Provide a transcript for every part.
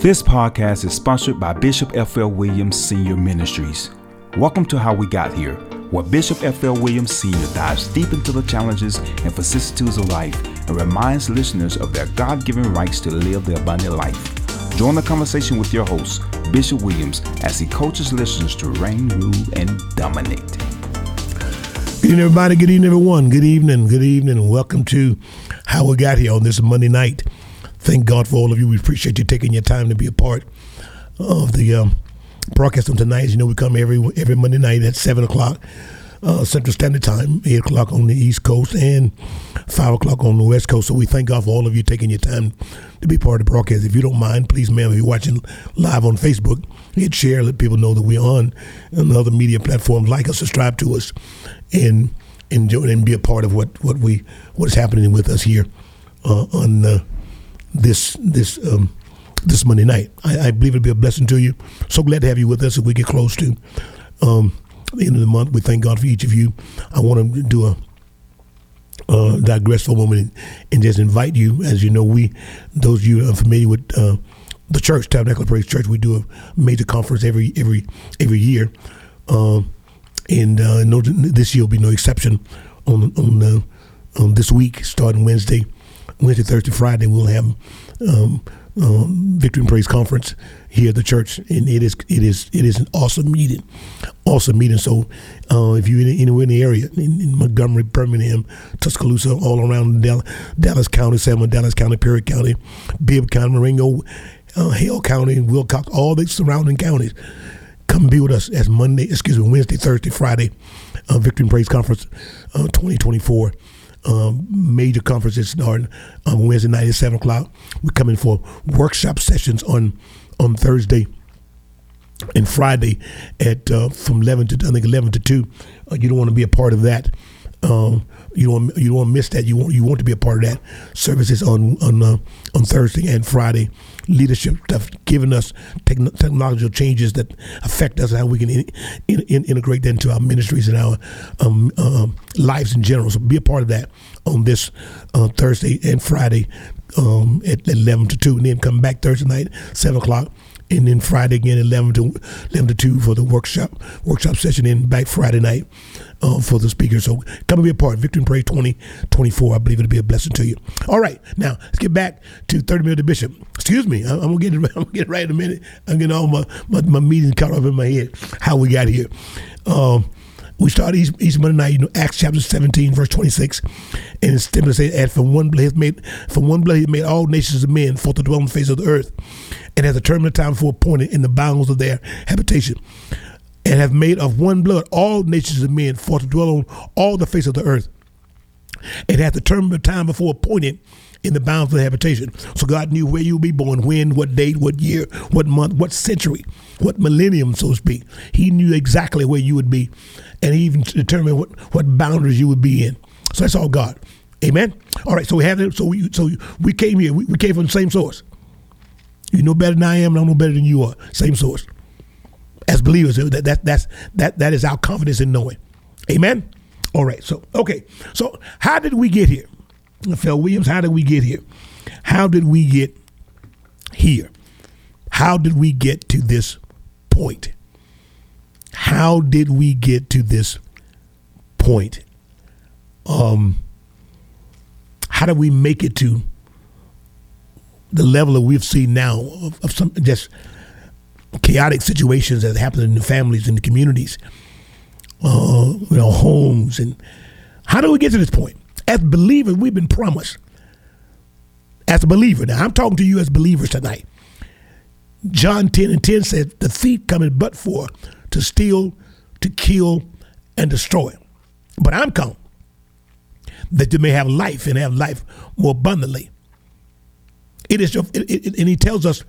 This podcast is sponsored by Bishop F.L. Williams Senior Ministries. Welcome to How We Got Here, where Bishop F.L. Williams Sr. dives deep into the challenges and vicissitudes of life and reminds listeners of their God given rights to live the abundant life. Join the conversation with your host, Bishop Williams, as he coaches listeners to reign, rule, and dominate. Good evening, everybody. Good evening, everyone. Good evening. Good evening. And welcome to How We Got Here on this Monday night. Thank God for all of you. We appreciate you taking your time to be a part of the um, broadcast on tonight. As you know, we come every every Monday night at 7 o'clock uh, Central Standard Time, 8 o'clock on the East Coast, and 5 o'clock on the West Coast. So we thank God for all of you taking your time to be part of the broadcast. If you don't mind, please, ma'am, if you're watching live on Facebook, hit share, let people know that we're on, on other media platforms. Like us, subscribe to us, and enjoy and be a part of what, what we what is happening with us here uh, on uh, this this um, this Monday night. I, I, believe it'll be a blessing to you. So glad to have you with us as we get close to um, the end of the month. We thank God for each of you. I want to do a uh, digress for a moment and, just invite you. As you know, we those of you are familiar with uh, the church, Tabernacle Praise Church, we do a major conference every every every year, um, and uh, no, this year will be no exception. On on, on this week, starting Wednesday Wednesday, Thursday, Friday, we'll have um, um, Victory and Praise Conference here at the church, and it is it is it is an awesome meeting, awesome meeting. So, uh, if you're anywhere in the area, in, in, Montgomery, Birmingham, Tuscaloosa, all around Dallas, Dallas County, Selma, Dallas County, Perry County, Bibb County, Marengo, uh, Hale County, Wilcox, all the surrounding counties, come be with us as Monday, excuse me, Wednesday, Thursday, Friday, uh, Victory and Praise Conference, uh, 2024 um, major conferences starting on Wednesday night at seven o'clock. We're coming for workshop sessions on on Thursday and Friday at uh, from eleven to I think eleven to two. Uh, you don't want to be a part of that. Um, you don't you don't want to miss that. You want you want to be a part of that. Services on on uh, on Thursday and Friday. Leadership stuff, giving us technological changes that affect us, and how we can in, in, in, integrate that into our ministries and our um, um, lives in general. So be a part of that on this uh, Thursday and Friday um, at 11 to 2, and then come back Thursday night, 7 o'clock and then Friday again 11 to 11 to 2 for the workshop workshop session and back Friday night uh, for the speaker so come and be a part. Victory and Praise 2024 I believe it'll be a blessing to you. All right. Now let's get back to 30 minutes bishop excuse me I'm, I'm, gonna get it I'm gonna get it right in a minute I'm getting all my, my, my meetings caught up in my head how we got here um, we started each, each Monday night, you know, Acts chapter 17, verse 26. And it's simply say, and from one blood made from one blood he made all nations of men for to dwell on the face of the earth, and has determined time for appointed in the bounds of their habitation. And have made of one blood all nations of men for to dwell on all the face of the earth. And hath determined time before appointed in the bounds of the habitation. So God knew where you would be born, when, what date, what year, what month, what century, what millennium, so to speak. He knew exactly where you would be and he even determined what, what boundaries you would be in. So that's all God. Amen. All right. So we have it. So we so we came here. We, we came from the same source. You know better than I am, and I know better than you are. Same source. As believers, that, that that's that that is our confidence in knowing. Amen. All right. So okay. So how did we get here? Phil Williams, how did we get here? How did we get here? How did we get to this point? how did we get to this point? Um, how did we make it to the level that we've seen now of, of some just chaotic situations that happen in the families and the communities, uh, you know, homes, and how do we get to this point? As believers, we've been promised. As a believer, now I'm talking to you as believers tonight. John 10 and 10 says, The thief cometh but for to steal, to kill, and destroy. But I'm come that you may have life and have life more abundantly. It is, it, it, and he tells us,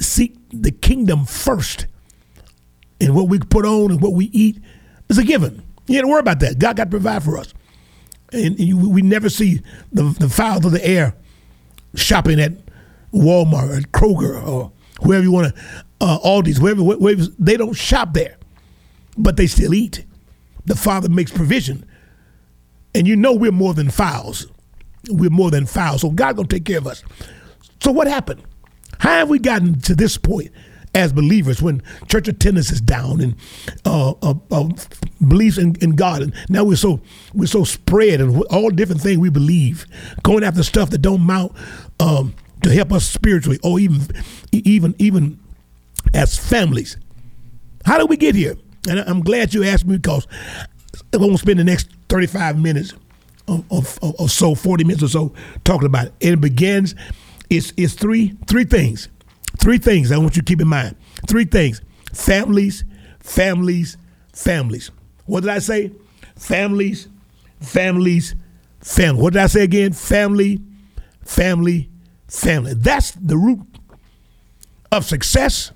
seek the kingdom first. And what we put on and what we eat is a given. You don't worry about that. God got to provide for us. And, you, we never see the, the fowls of the air shopping at Walmart or Kroger or whoever you want to, uh, Aldi's, wherever, wherever, they don't shop there, but they still eat. The Father makes provision. And you know we're more than fowls. We're more than fowls. So God gonna take care of us. So what happened? How have we gotten to this point as believers when church attendance is down and uh, uh, uh, beliefs in, in, God, and now we're so we're so spread and all different things we believe, going after stuff that don't mount um, to help us spiritually, or even even even as families. How did we get here? And I'm glad you asked me because I won't spend the next 35 minutes or, so, 40 minutes or so talking about it. And it begins, it's, it's three, three things. Three things I want you to keep in mind. Three things. Families, families, families. What did I say? Families, families, family. What did I say again? Family, family, family. That's the root of success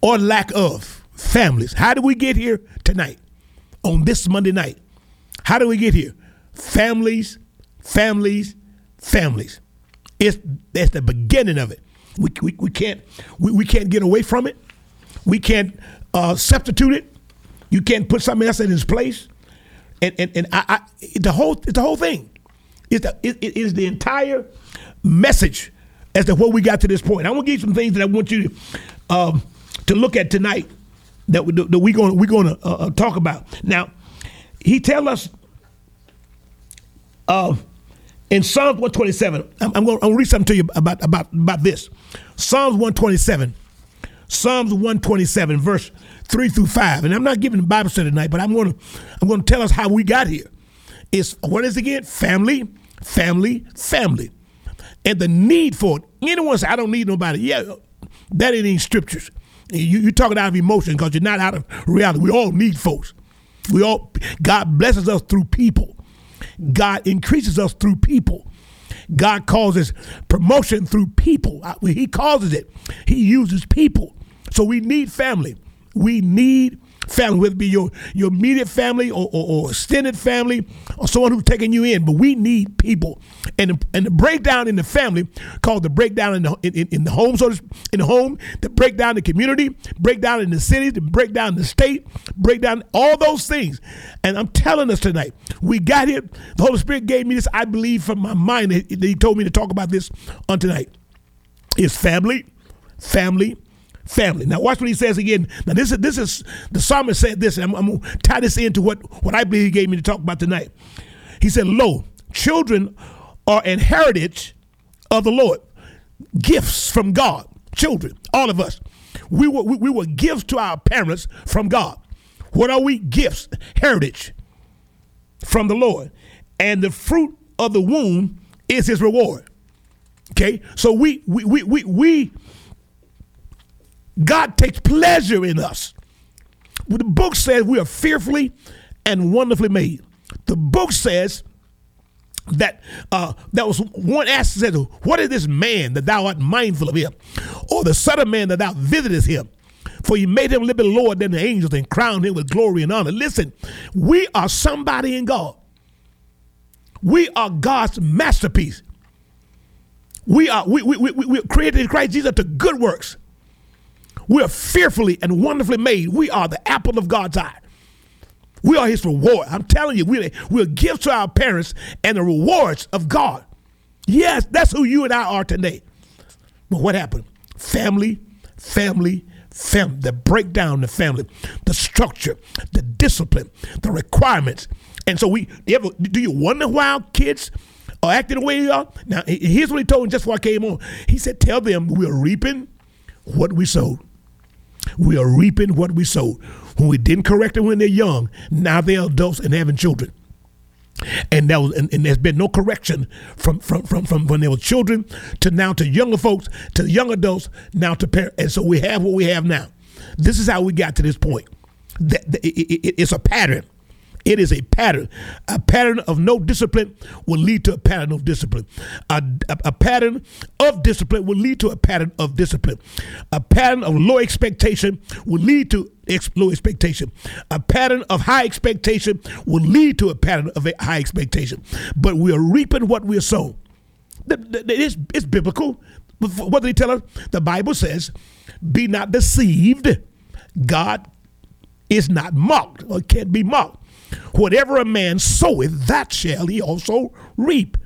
or lack of families. How did we get here tonight on this Monday night? How do we get here? Families, families, families. It's that's the beginning of it. We, we, we can't we, we can't get away from it. We can't uh, substitute it. You can't put something else in its place. And and, and I, I the whole it's the whole thing. It's the it, it is the entire message as to what we got to this point. I want to give you some things that I want you to um, to look at tonight that, we, that we're going we're going to uh, uh, talk about. Now, he tell us uh, in Psalms 127, I'm, I'm going to read something to you about, about, about this. Psalms 127, Psalms 127, verse 3 through 5. And I'm not giving the Bible study tonight, but I'm going to I'm going to tell us how we got here. It's what is it again? Family, family, family. And the need for it. Anyone say, I don't need nobody. Yeah, that ain't in scriptures. You, you're talking out of emotion because you're not out of reality. We all need folks. We all God blesses us through people. God increases us through people. God causes promotion through people. Uh, he causes it. He uses people. So we need family. We need family, whether it be your, your immediate family or, or, or, extended family or someone who's taking you in. But we need people. And the, and the breakdown in the family, called the breakdown in the, in, in the home, so in the home, the breakdown in the community, breakdown in the city, the breakdown in the state, breakdown all those things. And I'm telling us tonight, we got it. The Holy Spirit gave me this, I believe, from my mind that He told me to talk about this on tonight. Is family, family, family. Now watch what he says again. Now this is this is the psalmist said this, and I'm, I'm gonna tie this into what what I believe he gave me to talk about tonight. He said, "Lo, children are an heritage of the Lord, gifts from God. Children, all of us, we were we, we were gifts to our parents from God. What are we? Gifts, heritage from the Lord, and the fruit of the womb is His reward." Okay, so we we we we, we God takes pleasure in us. the book says we are fearfully and wonderfully made. The book says that uh, that was one asked said, What is this man that thou art mindful of him? Or the son of man that thou visitest him? For you made him a little bit lower than the angels and crowned him with glory and honor. Listen, we are somebody in God. We are God's masterpiece. We are we we, we, we created in Christ Jesus to good works we are fearfully and wonderfully made. We are the apple of God's eye. We are his reward. I'm telling you, we're, we're gifts to our parents and the rewards of God. Yes, that's who you and I are today. But what happened? Family, family, family. The breakdown the family, the structure, the discipline, the requirements. And so we, you ever, do you wonder why kids are acting the way they are? Now, here's what he told me just before I came on. He said, tell them we're reaping what we sowed. We are reaping what we sowed. When we didn't correct them when they're young, now they're adults and having children. And that was and, and, there's been no correction from, from from from when they were children to now to younger folks, to young adults, now to parents. And so we have what we have now. This is how we got to this point. That, it, it, it's a pattern. It is a pattern. A pattern of no discipline will lead to a pattern of discipline. A, a, a, pattern of discipline will lead to a pattern of discipline. A pattern of low expectation will lead to ex- low expectation. A pattern of high expectation will lead to a pattern of high expectation. But we are reaping what we are sowing. It's, it's biblical. What did he tell us? The Bible says, Be not deceived. God is not mocked or can't be mocked. Whatever a man soweth, that shall he also reap.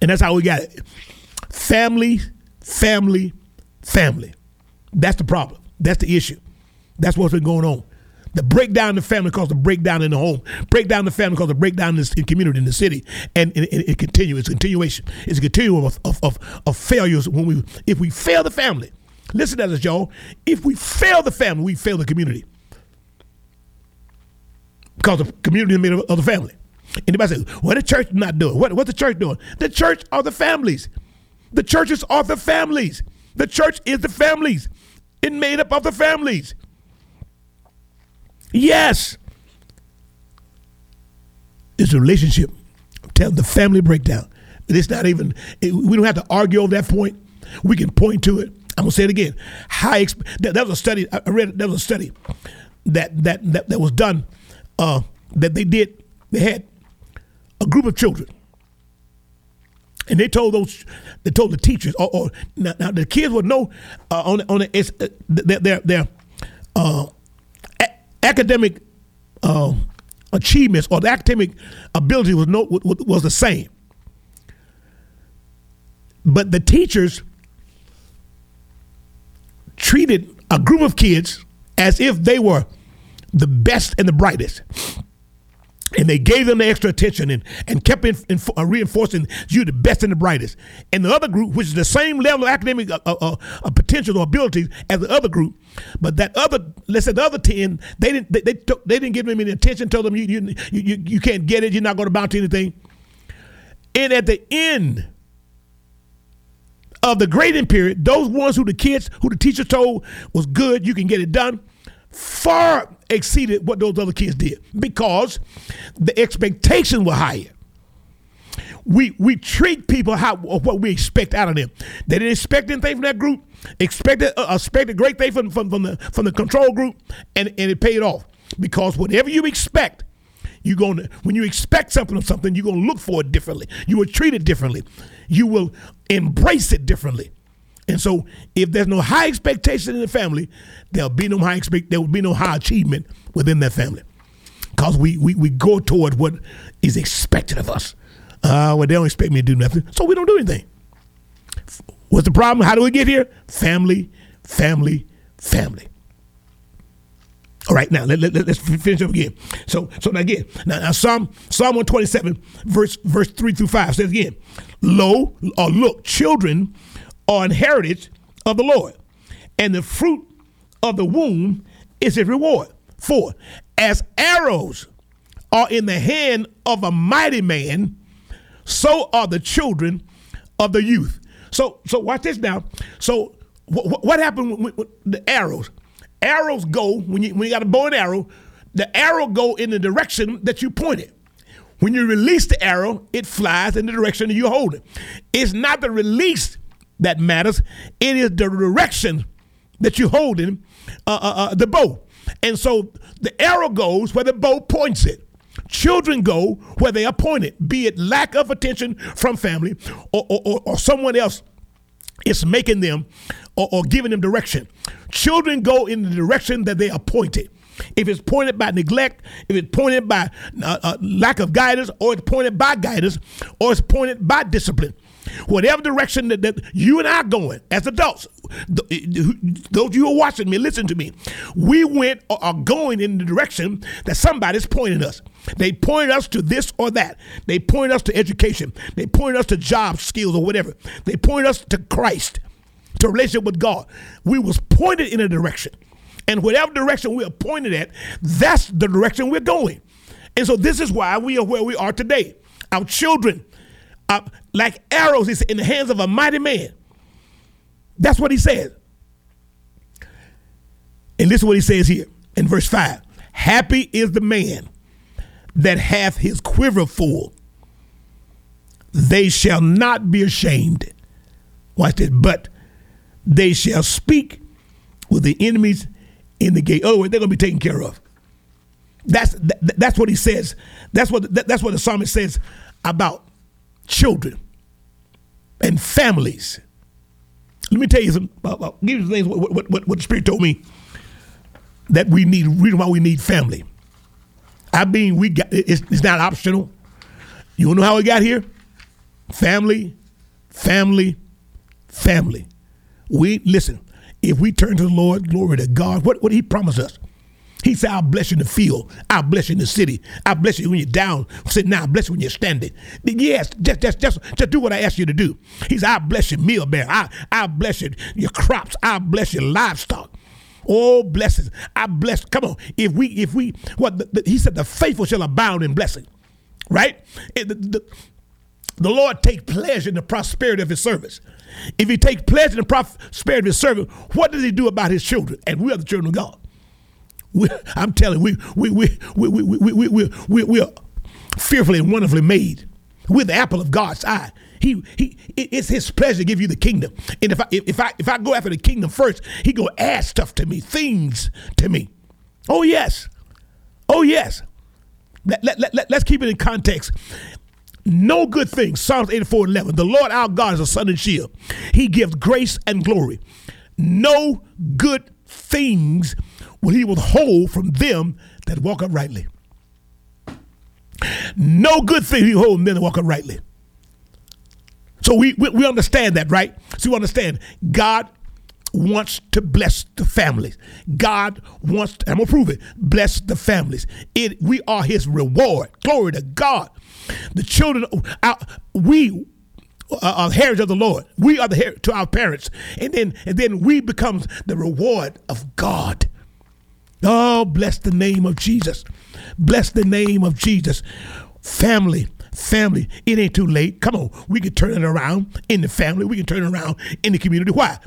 And that's how we got it. Family, family, family. That's the problem. That's the issue. That's what's been going on. The breakdown in the family causes the breakdown in the home. Breakdown in the family causes the breakdown in the community, in the city, and, it continues. It's a continuation. It's a continuum of, of, of, of failures. When we, if we fail the family, listen to this, y'all. If we fail the family, we fail the community because the community is made of the family. Anybody say, what the church not doing? What, what's the church doing? The church are the families. The churches are the families. The church is the families. It made up of the families. Yes. It's a relationship. Tell the family breakdown. It's not even, it, we don't have to argue over that point. We can point to it. I'm gonna say it again. High, that, that, was a study. I read. That was a study that that that, that was done. Uh, that they did. They had a group of children, and they told those. They told the teachers. Or, or now, now, the kids would know uh, on on the, it's, uh, their their, their uh, academic uh, achievements or the academic ability was no was the same. But the teachers treated a group of kids as if they were the best and the brightest. And they gave them the extra attention and, and kept in, in, uh, reinforcing you the best and the brightest. And the other group, which is the same level of academic uh, uh, uh potential or abilities as the other group, but that other, let's say the other ten, they didn't they, they, took, they didn't give them any attention. Told them you you, you you can't get it. You're not going to bounce anything. And at the end of the grading period, those ones who the kids who the teacher told was good, you can get it done, far exceeded what those other kids did because the expectations were higher. We we treat people how what we expect out of them. They didn't expect anything from that group. Expected uh, expected great thing from, from, from the from the control group, and, and it paid off because whatever you expect, you're gonna when you expect something of something, you're gonna look for it differently. You will treat it differently. You will embrace it differently. And so, if there's no high expectation in the family, there'll be no high expect. There will be no high achievement within that family, because we, we we go toward what is expected of us. Uh, well, they don't expect me to do nothing, so we don't do anything. What's the problem? How do we get here? Family, family, family. All right, now let, let, us finish up again. So, so again, now, now Psalm Psalm one twenty seven, verse verse three through five says again, "Lo, or look, children are an heritage of the Lord, and the fruit of the womb is his reward. For as arrows are in the hand of a mighty man, so are the children of the youth. So, so watch this now. So, wh- what happened with, with, the arrows? Arrows go when you when you got a bow and arrow. The arrow go in the direction that you point it. When you release the arrow, it flies in the direction that you hold it. It's not the release that matters. It is the direction that you're holding uh, uh, uh, the bow. And so the arrow goes where the bow points it. Children go where they are pointed, be it lack of attention from family or, or, or someone else is making them or, or giving them direction. Children go in the direction that they are pointed. If it's pointed by neglect, if it's pointed by uh, uh, lack of guidance, or it's pointed by guidance, or it's pointed by discipline, Whatever direction that, that you and I are going as adults, those of you who are watching me, listen to me. We went or are going in the direction that somebody's pointing us. They point us to this or that. They point us to education. They point us to job skills or whatever. They point us to Christ, to relationship with God. We was pointed in a direction. And whatever direction we are pointed at, that's the direction we're going. And so this is why we are where we are today. Our children uh, like arrows is in the hands of a mighty man. That's what he says. And is what he says here in verse 5 Happy is the man that hath his quiver full. They shall not be ashamed. Watch this. But they shall speak with the enemies in the gate. Oh, they're going to be taken care of. That's that, that's what he says. That's what that, that's what the psalmist says about children and families. Let me tell you some, uh, uh, give you some things what, what, what, what the Spirit told me that we need, reason why we need family. I mean, we got, it's, it's not optional. You know how we got here? Family, family, family. We listen. If we turn to the Lord, glory to God. What what He promised us? He said, I'll bless you in the field. I'll bless you in the city. I'll bless you when you're down sitting down. I'll bless you when you're standing. Yes, just, just, just, just do what I ask you to do. He said, I'll bless your meal bear. I, I'll bless you, your crops. I'll bless your livestock. Oh, blessings. I bless. Come on. If we, if we, what the, the, he said, the faithful shall abound in blessing. Right? It, the, the, the Lord take pleasure in the prosperity of his service. If he take pleasure in the prosperity of his servant, what does he do about his children? And we are the children of God. We, I'm telling you, we, we, we, we, we, we, we, we, we, are fearfully and wonderfully made. We're the apple of God's eye. He, he, it's his pleasure to give you the kingdom. And if I, if I, if I go after the kingdom first, he go add stuff to me, things to me. Oh yes, oh yes. Let, let, let, let, let's keep it in context. No good thing. Psalms 84 11. The Lord our God is a sun and shield. He gives grace and glory. No good things will he withhold from them that walk uprightly. No good thing he hold from them that walk uprightly. So we, we, we understand that, right? So we understand God wants to bless the families. God wants, to, I'm gonna prove it, bless the families. It we are his reward. Glory to God. The children, our, we uh, are heritage of the Lord. We are the her- to our parents, and then and then we become the reward of God. Oh, bless the name of Jesus. Bless the name of Jesus. Family, family, it ain't too late. Come on, we can turn it around in the family. We can turn it around in the community. Why?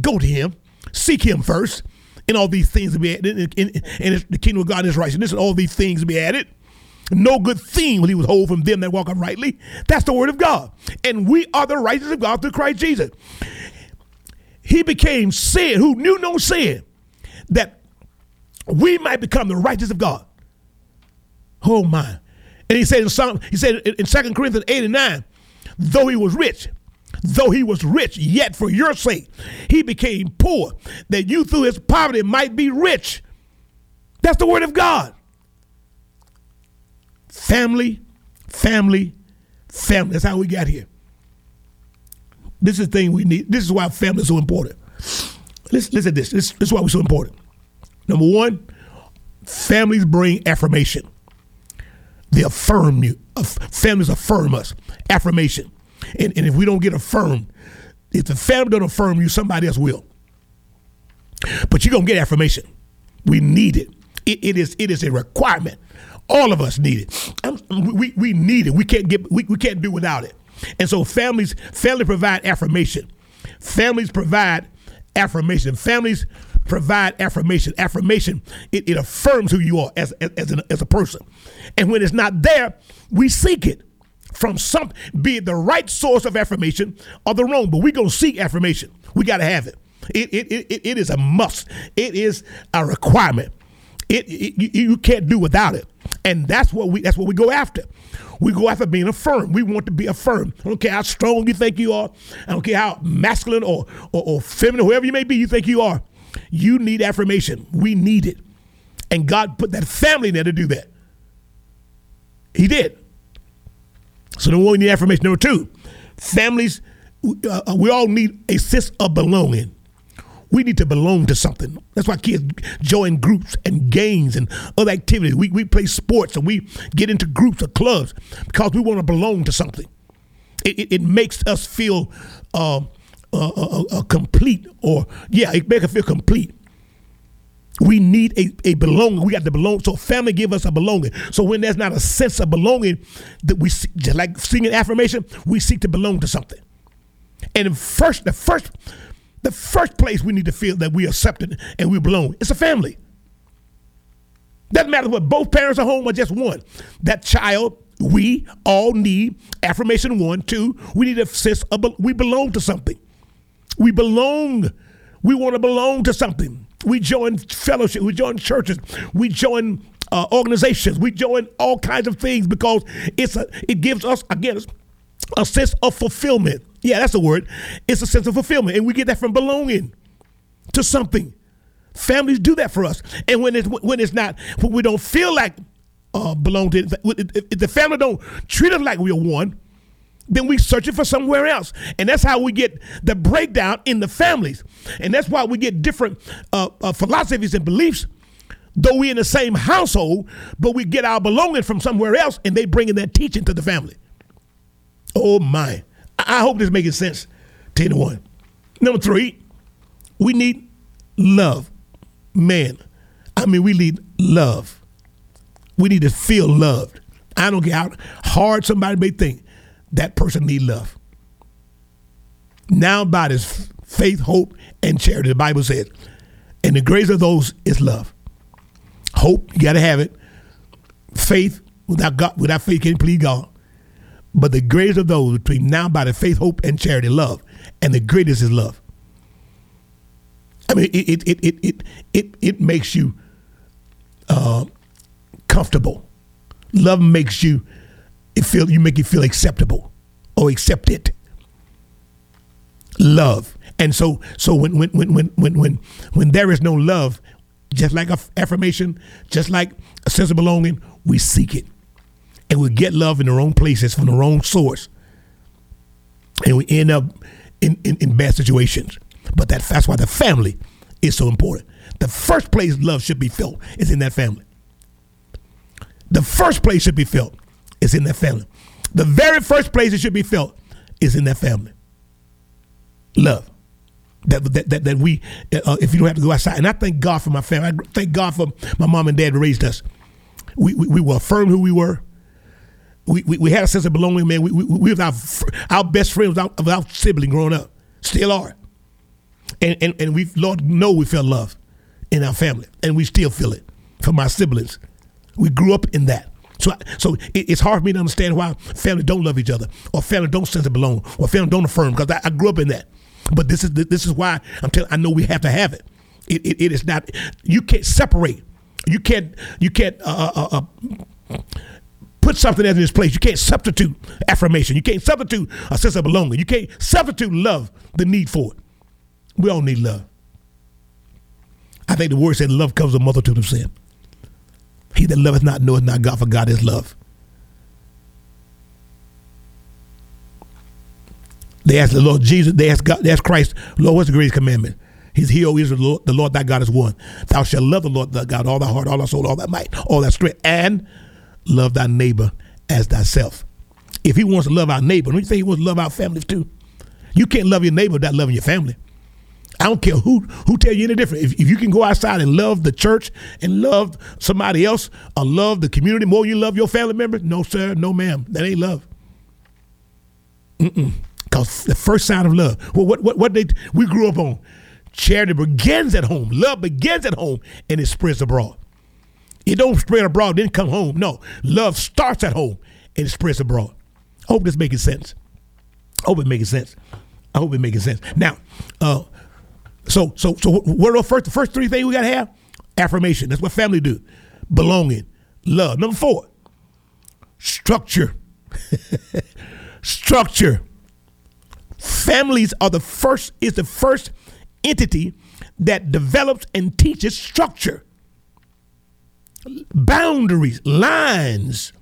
Go to Him, seek Him first, and all these things will be added. And the kingdom of God is righteousness, and all these things will be added. No good thing will He withhold from them that walk uprightly. That's the word of God, and we are the righteousness of God through Christ Jesus. He became sin, who knew no sin, that we might become the righteous of God. Oh my. And he said in Psalm, he said in 2 Corinthians 8 and 9, though he was rich, though he was rich, yet for your sake he became poor, that you through his poverty might be rich. That's the word of God. Family, family, family. That's how we got here. This is the thing we need. This is why family is so important. Listen, listen to this. this. This is why we're so important. Number one, families bring affirmation. They affirm you. Families affirm us. Affirmation. And, and if we don't get affirmed, if the family don't affirm you, somebody else will. But you're gonna get affirmation. We need it. It, it is it is a requirement. All of us need it. we, we need it. We can't get we, we can't do without it. And so families family provide affirmation. Families provide affirmation. Families provide affirmation. Affirmation, it, it affirms who you are as, as, as, an, as a person. And when it's not there, we seek it from some, be it the right source of affirmation or the wrong, but we're going to seek affirmation. We got to have it. It, it, it. it is a must, it is a requirement. It, it, you can't do without it. And that's what we that's what we go after. We go after being affirmed. We want to be affirmed. I don't care how strong you think you are. I don't care how masculine or, or, or feminine, whoever you may be, you think you are. You need affirmation. We need it. And God put that family there to do that. He did. So number one, we need affirmation. Number two, families, uh, uh, we all need a sense of belonging. We need to belong to something. That's why kids join groups and games and other activities. We, we play sports and we get into groups or clubs because we want to belong to something. It, it, it makes us feel uh, uh, uh, uh, complete, or yeah, it make us feel complete. We need a, a belonging. We got to belong. So family give us a belonging. So when there's not a sense of belonging, that we just like singing affirmation, we seek to belong to something. And first, the first, the first place we need to feel that we're accepted and we belong. It's a family. Doesn't matter what both parents are home or just one. That child, we all need affirmation. One, two. We need a sense of we belong to something. We belong. We want to belong to something. We join fellowship. We join churches. We join uh, organizations. We join all kinds of things because it's a, it gives us again a sense of fulfillment. Yeah, that's the word. It's a sense of fulfillment, and we get that from belonging to something. Families do that for us, and when it's when it's not when we don't feel like uh, belong to if the family don't treat us like we're one, then we search it for somewhere else. And that's how we get the breakdown in the families. And that's why we get different uh, uh, philosophies and beliefs, though we're in the same household, but we get our belonging from somewhere else and they bring in that teaching to the family. Oh my. I hope this making sense to anyone. Number three, we need love. Man, I mean, we need love. We need to feel loved. I don't care how hard somebody may think that person need love. Now by this faith, hope, and charity, the Bible says, and the greatest of those is love. Hope, you gotta have it. Faith, without God, without faith, can't please God. But the greatest of those between now by the faith, hope, and charity, love. And the greatest is love. I mean, it it it it it it, makes you uh, comfortable. Love makes you it feel you make you feel acceptable or accepted. Love. And so so when when when when when when, when there is no love, just like affirmation, just like a sense of belonging, we seek it. And we get love in the wrong places from the wrong source. And we end up in, in, in bad situations. But that, that's why the family is so important. The first place love should be felt is in that family. The first place should be felt is in that family. The very first place it should be felt is in that family. Love. That, that, that, that we, uh, if you don't have to go outside. And I thank God for my family. I thank God for my mom and dad raised us. We, we, we were affirmed who we were. We, we, had a sense of belonging, man. We, we, we were our, our best friends without, without sibling growing up. Still are. And, and, and we, Lord, know we felt love in our family. And we still feel it from our siblings. We grew up in that. So, so it, it's hard for me to understand why family don't love each other, or family don't sense of belong, or family don't affirm. Because I, I, grew up in that. But this is this is why I'm telling. I know we have to have it. It, it, it is not. You can't separate. You can't. You can't. Uh, uh, uh, put something else in its place. You can't substitute affirmation. You can't substitute a sense of belonging. You can't substitute love, the need for it. We all need love. I think the word said love covers a multitude of sin. He that loveth not knoweth not God, for God is love. They asked the Lord Jesus, they asked God, they asked Christ, Lord, what's the greatest commandment? He's He is the Lord, the Lord thy God is one. Thou shalt love the Lord thy God, all thy heart, all thy soul, all thy might, all thy strength, and love thy neighbor as thyself. If he wants to love our neighbor, don't you think he wants to love our families too? You can't love your neighbor without loving your family. I don't care who who tell you any different. If, if you can go outside and love the church and love somebody else or love the community more you love your family members, no sir, no ma'am, that ain't love. Because the first sign of love, well, what what what they we grew up on, charity begins at home. Love begins at home and it spreads abroad. It don't spread abroad, then come home. No, love starts at home and spreads abroad. I hope this making sense. I hope it making sense. I hope it making sense. Now, uh, so so so what are the first the first three things we gotta have? Affirmation. That's what family do. Belonging, love. Number four, structure. structure. Families are the first is the first entity that develops and teaches structure boundaries, lines.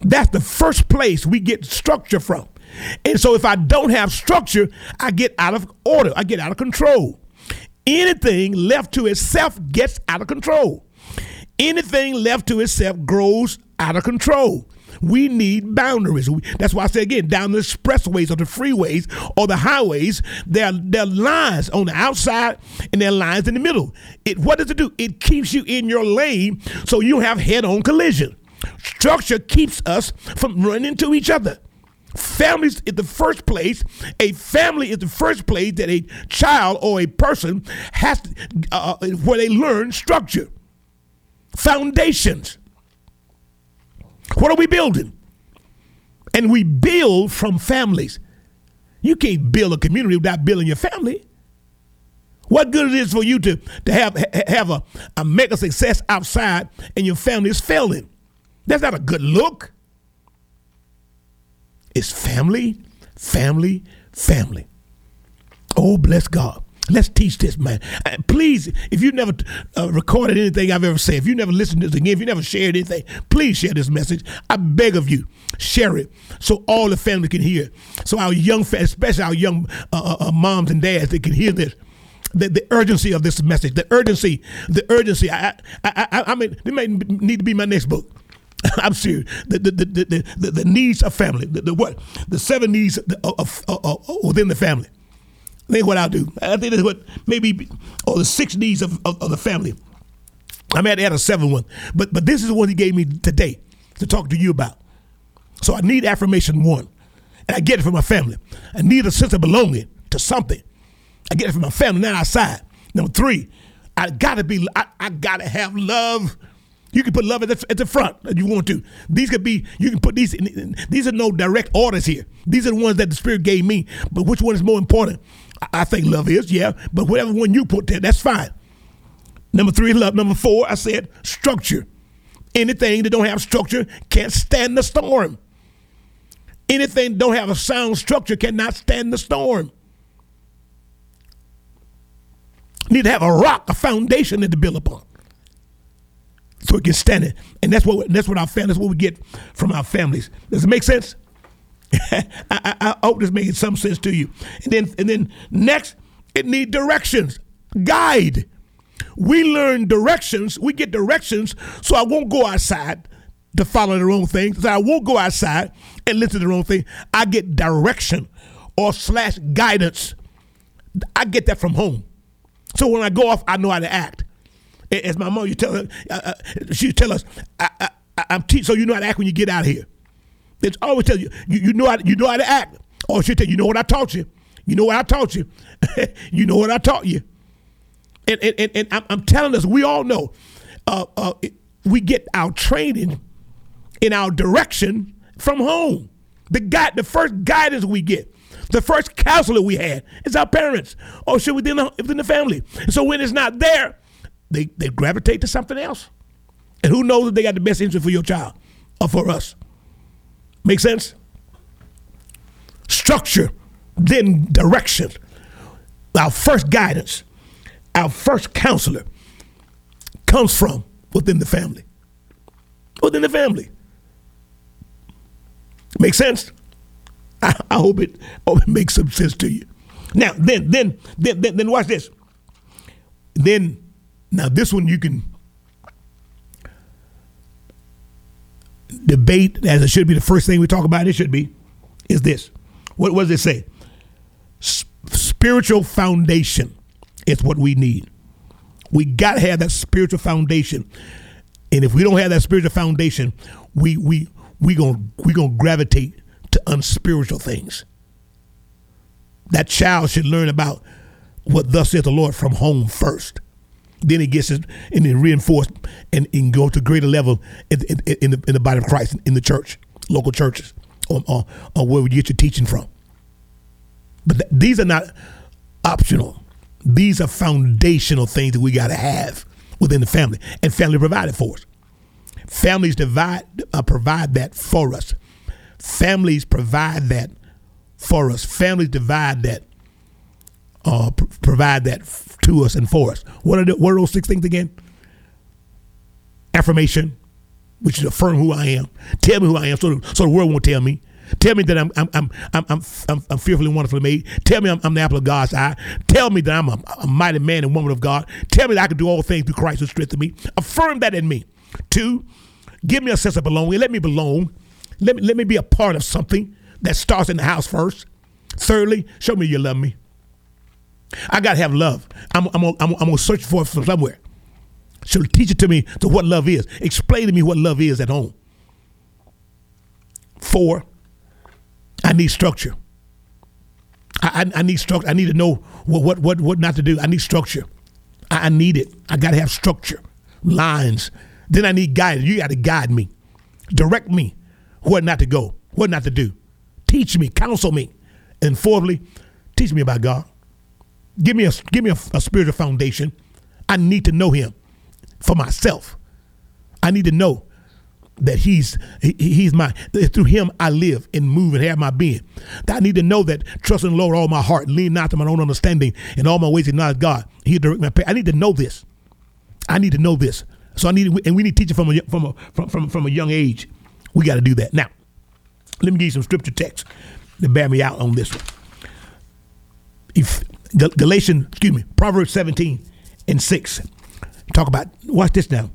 That's the first place we get structure from. And so if I don't have structure, I get out of order, I get out of control. Anything left to itself gets out of control. Anything left to itself grows out of control. We need boundaries. That's why I say again, down the expressways or the freeways or the highways, there are, there are lines on the outside and there are lines in the middle. It what does it do? It keeps you in your lane so you don't have head-on collision. Structure keeps us from running into each other. Families is the first place. A family is the first place that a child or a person has to, uh, uh where they learn structure, foundations. What are we building? And we build from families. You can't build a community without building your family. What good it is for you to, to have, have a, a mega success outside and your family is failing. That's not a good look. It's family, family, family. Oh, bless God. Let's teach this, man. Uh, please, if you never uh, recorded anything I've ever said, if you never listened to this again, if you never shared anything, please share this message. I beg of you, share it so all the family can hear. So our young, especially our young uh, uh, uh, moms and dads, they can hear this. The, the urgency of this message, the urgency, the urgency. I, I, I, I mean, it may need to be my next book. I'm serious. The the, the, the, the, needs of family, the, the, what, the seven needs of, of, of, within the family. Think what I'll do. I think that's what maybe, or the six needs of, of, of the family. I may add a seventh one, but but this is one he gave me today to talk to you about. So I need affirmation one, and I get it from my family. I need a sense of belonging to something. I get it from my family, not outside. Number three, I gotta be. I, I gotta have love. You can put love at the, at the front if you want to. These could be. You can put these. In, these are no direct orders here. These are the ones that the Spirit gave me. But which one is more important? I think love is, yeah. But whatever one you put there, that's fine. Number three, love. Number four, I said structure. Anything that don't have structure can't stand the storm. Anything that don't have a sound structure cannot stand the storm. Need to have a rock, a foundation to build upon, so it can stand it. And that's what that's what our family, that's what we get from our families. Does it make sense? I, I, I, hope this makes some sense to you. And then, and then next, it need directions, guide. We learn directions. We get directions, so I won't go outside to follow the wrong thing. So I won't go outside and listen to the wrong thing. I get direction or slash guidance. I get that from home. So when I go off, I know how to act. As my mom, you tell her, uh, uh, she tell us, I, teaching, so you know how to act when you get out here. It's always tell you, you, you know how you know how to act. Or she'll tell you, know what I taught you. You know what I taught you. you know what I taught you. And and, and, and I'm, I'm, telling us, we all know, uh, uh, we get our training in our direction from home. The guide, the first guidance we get, the first counselor we had is our parents, or should within the, within the family. So when it's not there, they they gravitate to something else. And who knows if they got the best interest for your child or for us? Make sense? Structure, then direction. Our first guidance, our first counselor comes from within the family. Within the family. Make sense? I, I hope it it makes some sense to you. Now, then, then, then, then, then watch this. Then, now this one you can debate, as it should be the first thing we talk about, it should be, is this. What, what does it say? S- spiritual foundation is what we need. We got to have that spiritual foundation. And if we don't have that spiritual foundation, we we we gonna we going to gravitate to unspiritual things. That child should learn about what thus saith the Lord from home first then it gets and then reinforced and, and go to greater level in, in, in, the, in the body of Christ, in the church, local churches, or, or, or where you get your teaching from. But th- these are not optional. These are foundational things that we got to have within the family, and family provided for us. Families divide, uh, provide that for us. Families provide that for us. Families divide that, uh, provide that to us and for us. What are, the, what are those six things again? Affirmation, which is affirm who I am. Tell me who I am so, so the world won't tell me. Tell me that I'm I'm I'm I'm I'm, I'm fearfully and wonderfully made. Tell me I'm, I'm, the apple of God's eye. Tell me that I'm a, a, mighty man and woman of God. Tell me that I can do all things through Christ who strengthens me. Affirm that in me. Two, give me a sense of belonging. Let me belong. Let me let me be a part of something that starts in the house first. Thirdly, show me you love me. I got to have love. I'm, I'm, I'm, I'm going to search for it from somewhere. So teach it to me to what love is. Explain to me what love is at home. Four, I need structure. I, I, I need structure. I need to know what, what, what, what not to do. I need structure. I, I need it. I got to have structure, lines. Then I need guidance. You got to guide me, direct me where not to go, what not to do. Teach me, counsel me. And fourthly, teach me about God. Give me a give me a, a spiritual foundation. I need to know Him for myself. I need to know that he's he, he's my through him I live and move and have my being. I need to know that trust in the Lord all my heart, lean not to my own understanding, and all my ways acknowledge God. He direct my path. I need to know this. I need to know this. So I need and we need to teach it from a from a from from, from a young age. We got to do that. Now, let me give you some scripture text to bear me out on this one. If Galatians, excuse me, Proverbs 17 and 6. Talk about watch this now.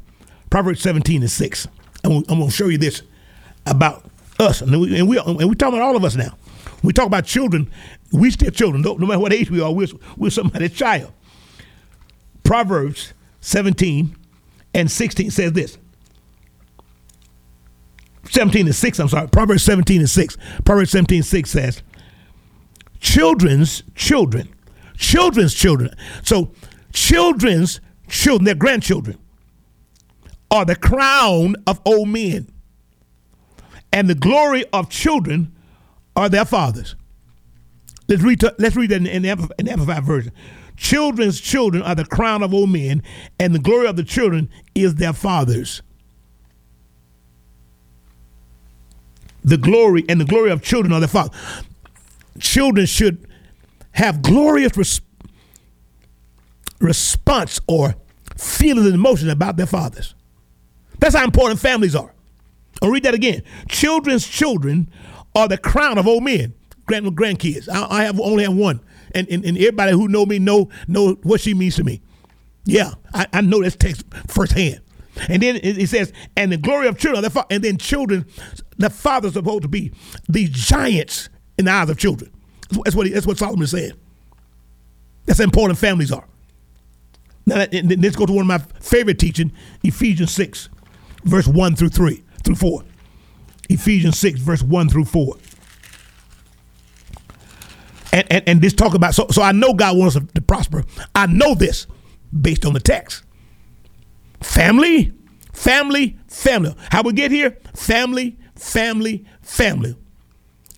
Proverbs 17 and 6. I'm, I'm going to show you this about us. And we, and we, and we talking about all of us now. we talk about children, we still children. No, no matter what age we are, we're, we're somebody's child. Proverbs 17 and 16 says this. 17 and 6, I'm sorry. Proverbs 17 and 6. Proverbs 17 and 6 says, Children's children, children's children. So, children's children, their grandchildren, are the crown of old men, and the glory of children are their fathers. Let's read, let's read that in, in, the Amplified version. Children's children are the crown of old men, and the glory of the children is their fathers. The glory and the glory of children are their fathers. Children should have glorious res- response or feelings and emotions about their fathers. That's how important families are. I'll read that again. Children's children are the crown of old men, grand grandkids. I, I have only have one, and, and, and everybody who know me know know what she means to me. Yeah, I, I know this text firsthand. And then it, says, and the glory of children, the and then children, the father's are supposed to be these giants in the eyes of children. That's what that's what Solomon is saying. That's how important families are. Now, let's go to one of my favorite teaching, Ephesians 6 verse 1 through 3 through 4. Ephesians 6, verse 1 through 4. And, and, and this talk about, so, so I know God wants us to prosper. I know this based on the text. Family, family, family. How we get here? Family, family, family.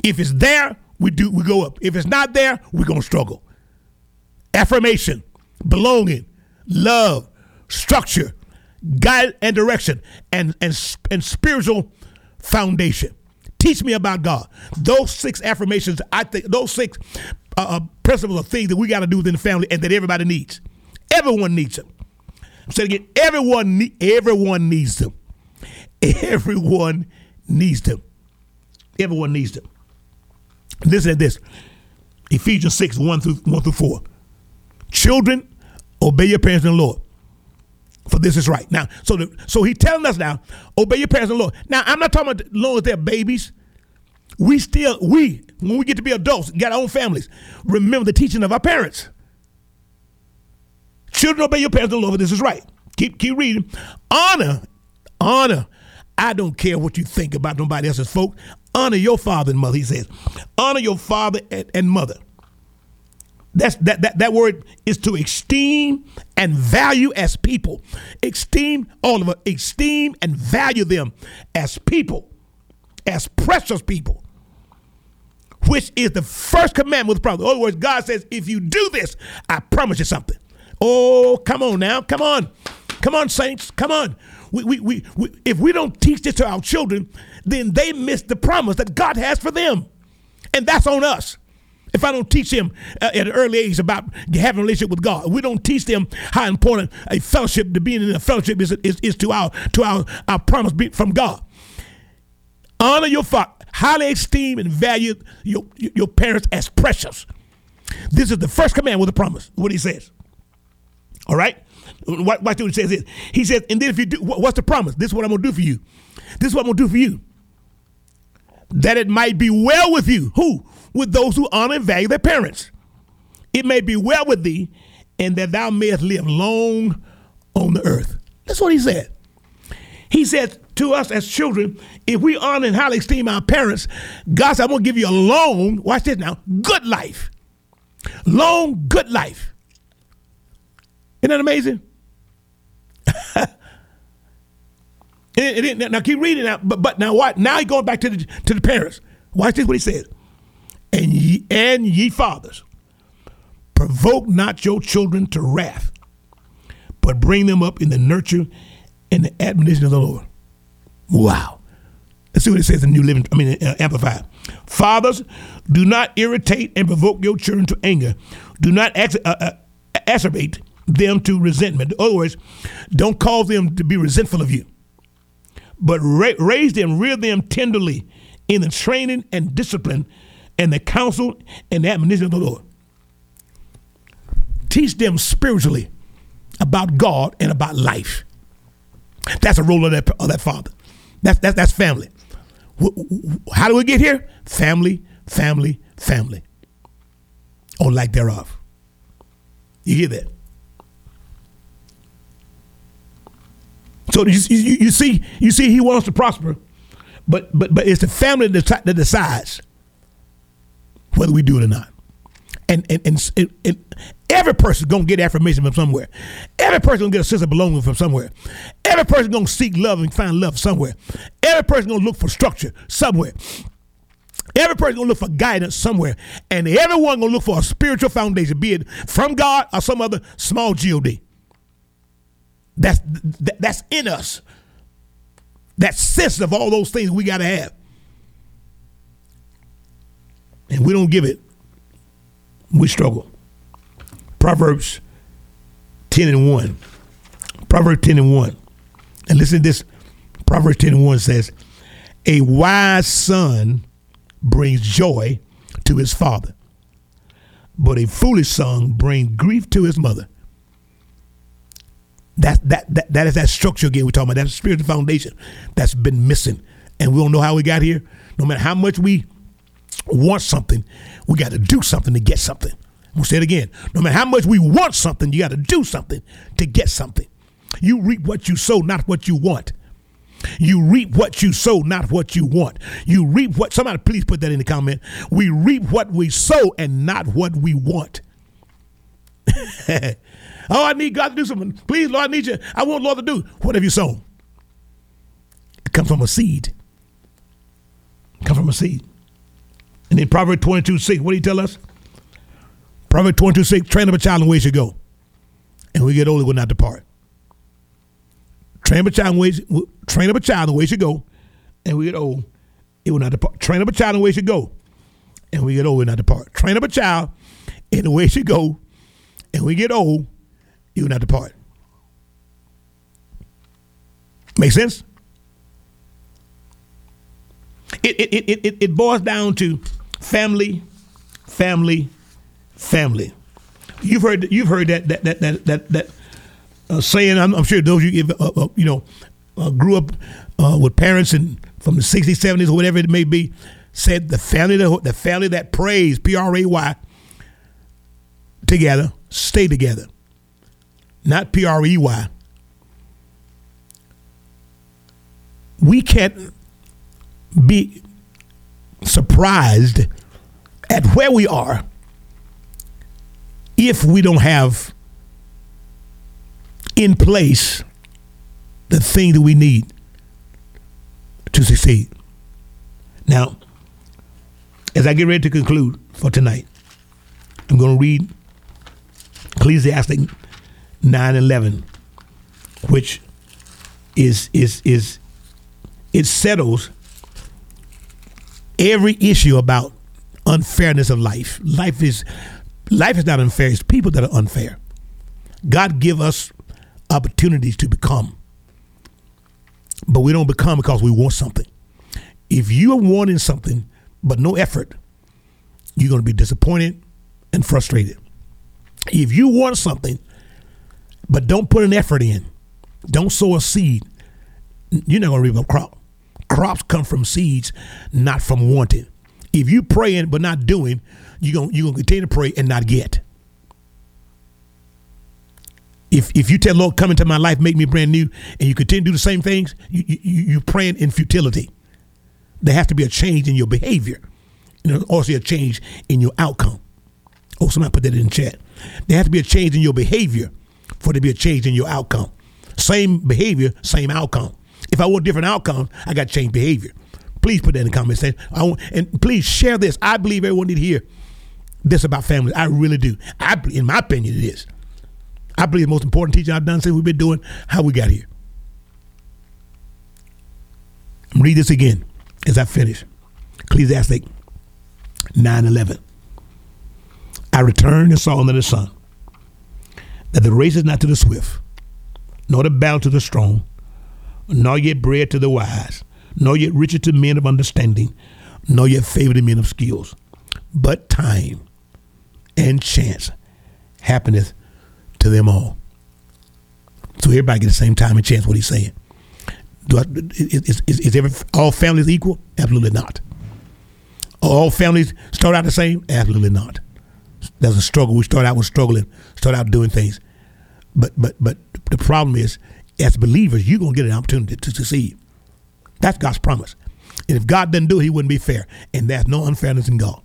If it's there, we do we go up. If it's not there, we're gonna struggle. Affirmation, belonging, love, structure, guide and direction and, and, and spiritual foundation. Teach me about God. Those six affirmations, I think, those six uh, uh principles are things that we got to do within the family and that everybody needs. Everyone needs them. I'm saying again, everyone, everyone needs them. Everyone needs them. Everyone needs them. Listen to this Ephesians 6 1 through, 1 through 4. Children, obey your parents in the Lord for this is right. Now, so the, so he's telling us now, obey your parents and Lord. Now, I'm not talking about as long as they're babies. We still, we, when we get to be adults, got our own families, remember the teaching of our parents. Children, obey your parents and Lord, for this is right. Keep keep reading. Honor, honor. I don't care what you think about nobody else's folk. Honor your father and mother, he says. Honor your father and, and mother. That's that, that that word is to esteem and value as people. Esteem all of us, esteem and value them as people, as precious people. Which is the first commandment with the prophet. In other words, God says, if you do this, I promise you something. Oh, come on now. Come on. Come on, saints. Come on. We, we, we, we, if we don't teach this to our children, then they miss the promise that God has for them. And that's on us. If I don't teach them uh, at an early age about having a relationship with God, we don't teach them how important a fellowship, to being in a fellowship is, is, is to our to our, our promise from God. Honor your father, highly esteem and value your, your parents as precious. This is the first command with a promise, what he says. All right? Watch what he says. This. He says, and then if you do, what's the promise? This is what I'm going to do for you. This is what I'm to do for you. That it might be well with you. Who? with those who honor and value their parents. It may be well with thee, and that thou mayest live long on the earth. That's what he said. He said to us as children, if we honor and highly esteem our parents, God said, I'm going to give you a long, watch this now, good life. Long, good life. Isn't that amazing? it, it, now keep reading now, but, but now what? Now he's going back to the to the parents. Watch this what he says and ye, and ye fathers, provoke not your children to wrath, but bring them up in the nurture and the admonition of the Lord. Wow. Let's see what it says in New Living, I mean, uh, Amplified. Fathers, do not irritate and provoke your children to anger. Do not ex- uh, uh, acerbate them to resentment. In other words, don't cause them to be resentful of you, but ra- raise them, rear them tenderly in the training and discipline and the counsel and the admonition of the Lord. Teach them spiritually about God and about life. That's a role of that, of that father. That's, that's, that's family. How do we get here? Family, family, family. Or lack thereof. You hear that? So you, you, you, see, you see, he wants to prosper, but but but it's the family that, that decides whether we do it or not. And and, and, and every person gonna get affirmation from somewhere. Every person gonna get a sense of belonging from somewhere. Every person gonna seek love and find love somewhere. Every person gonna look for structure somewhere. Every person gonna look for guidance somewhere, and everyone gonna look for a spiritual foundation, be it from God or some other small god. That's that's in us. That sense of all those things we gotta have, and we don't give it. We struggle. Proverbs ten and one. Proverbs ten and one, and listen to this. Proverbs ten and one says, "A wise son." brings joy to his father, but a foolish son brings grief to his mother. That, that, that, that is that structure again we're talking about, that spiritual foundation that's been missing. And we don't know how we got here. No matter how much we want something, we got to do something to get something. We'll say it again. No matter how much we want something, you got to do something to get something. You reap what you sow, not what you want. You reap what you sow, not what you want. You reap what, somebody please put that in the comment. We reap what we sow and not what we want. oh, I need God to do something. Please, Lord, I need you. I want Lord to do. What have you sown? It comes from a seed. It comes from a seed. And in Proverbs 22 6, what do he tell us? Proverbs 22 6, train up a child in the way he should go. And we get older, will not depart. Train up a child in way, train up a child in the way should go, and we get old, it will not depart. Train up a child in the way should go, and we get old, it will not depart. Train up a child in the way should go, and we get old, will not depart. Make sense? It, it, it, it, it boils down to family, family, family. You've heard you've heard that that that that that, that uh, saying. I'm, I'm, sure those you uh, uh, you know uh, grew up uh, with parents and from the 60s, 70s, or whatever it may be, said the family that, the family that prays P R A Y together stay together, not P R E Y. We can't be surprised at where we are if we don't have in place the thing that we need to succeed. Now, as I get ready to conclude for tonight, I'm going to read Ecclesiastic 9:11, which is is is it settles every issue about unfairness of life. Life is life is not unfair. It's people that are unfair. God give us opportunities to become. But we don't become because we want something. If you are wanting something but no effort, you're going to be disappointed and frustrated. If you want something but don't put an effort in, don't sow a seed, you're not going to reap a crop. Crops come from seeds, not from wanting. If you're praying but not doing, you're going you're to continue to pray and not get if if you tell Lord, come into my life, make me brand new, and you continue to do the same things, you, you you're praying in futility. There has to be a change in your behavior, and also a change in your outcome. Oh, somebody put that in the chat. There has to be a change in your behavior for there to be a change in your outcome. Same behavior, same outcome. If I want different outcomes, I got to change behavior. Please put that in the comments. I want, and please share this. I believe everyone need to hear this about families. I really do. I, in my opinion, it is. I believe the most important teaching I've done since we've been doing how we got here. Read this again as I finish. Ecclesiastic 9 11. I returned and saw the sun that the race is not to the swift, nor the battle to the strong, nor yet bread to the wise, nor yet riches to men of understanding, nor yet favor to men of skills, but time and chance happeneth to them all. So everybody get the same time and chance. What he's saying. Do I, is, is, is every, all families equal? Absolutely not. All families start out the same? Absolutely not. There's a struggle. We start out with struggling, start out doing things. But but but the problem is, as believers, you're gonna get an opportunity to succeed. That's God's promise. And if God didn't do it, He wouldn't be fair. And there's no unfairness in God.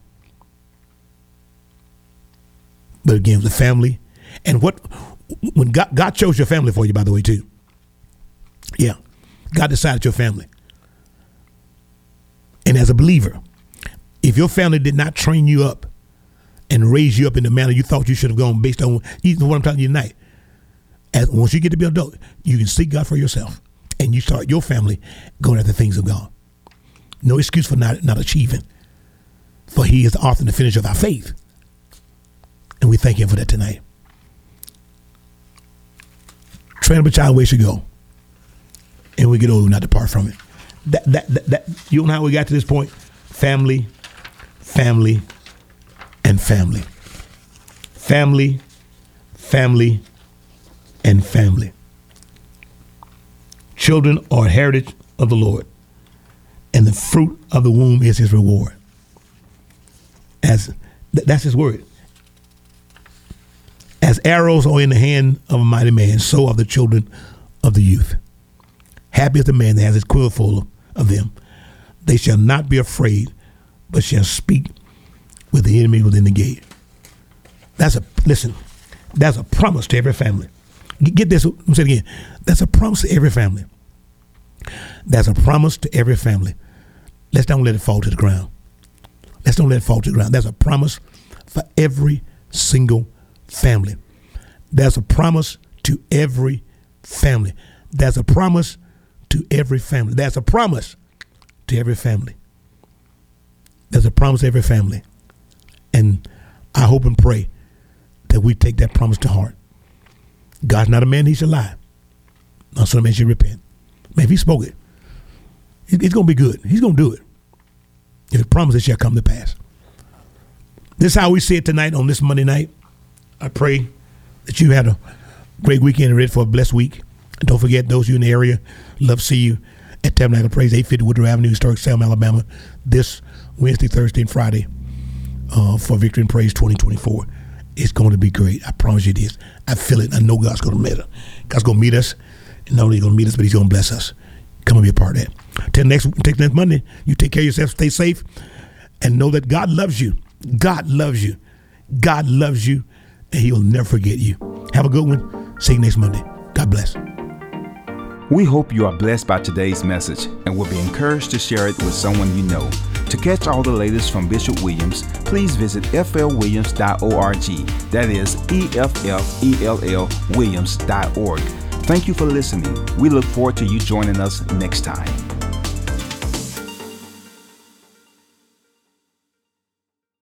But again, the family, and what when God God chose your family for you, by the way, too. Yeah, God decided your family. And as a believer, if your family did not train you up and raise you up in the manner you thought you should have gone based on what I'm telling you tonight, as once you get to be adult, you can seek God for yourself and you start your family going after things of God. No excuse for not, not achieving. For he is the author and the finisher of our faith. And we thank him for that tonight. Train up a child where should go. And we get old, not depart from it. That, that, that, that, you know how we got to this point? Family, family, and family. Family, family, and family. Children are heritage of the Lord, and the fruit of the womb is his reward. As that's his word. As arrows are in the hand of a mighty man, so are the children of the youth. Happy is the man that has his quiver full of them. They shall not be afraid, but shall speak with the enemy within the gate. That's a listen. That's a promise to every family. Get this. I'm saying again. That's a promise to every family. That's a promise to every family. Let's don't let it fall to the ground. Let's don't let it fall to the ground. That's a promise for every single family. That's a promise to every family. That's a promise to every family. That's a promise to every family. There's a promise to every family. And I hope and pray that we take that promise to heart. God's not a man, he should lie. Not son of man should repent. Man, if he spoke it, it's going to be good. He's going to do it. If he promises, it shall come to pass. This is how we see it tonight on this Monday night. I pray that you had a great weekend and ready for a blessed week. And don't forget, those of you in the area, love to see you at Tabernacle Praise, 850 Woodrow Avenue, historic Selma, Alabama, this Wednesday, Thursday, and Friday uh, for Victory and Praise 2024. It's going to be great. I promise you this. I feel it. I know God's going to meet us. God's going to meet us. And not only going to meet us, but He's going to bless us. Come and be a part of that. Till next, till next Monday, you take care of yourself, stay safe, and know that God loves you. God loves you. God loves you, and He will never forget you. Have a good one. See you next Monday. God bless. We hope you are blessed by today's message and will be encouraged to share it with someone you know. To catch all the latest from Bishop Williams, please visit flwilliams.org. That is E F F E L L Williams.org. Thank you for listening. We look forward to you joining us next time.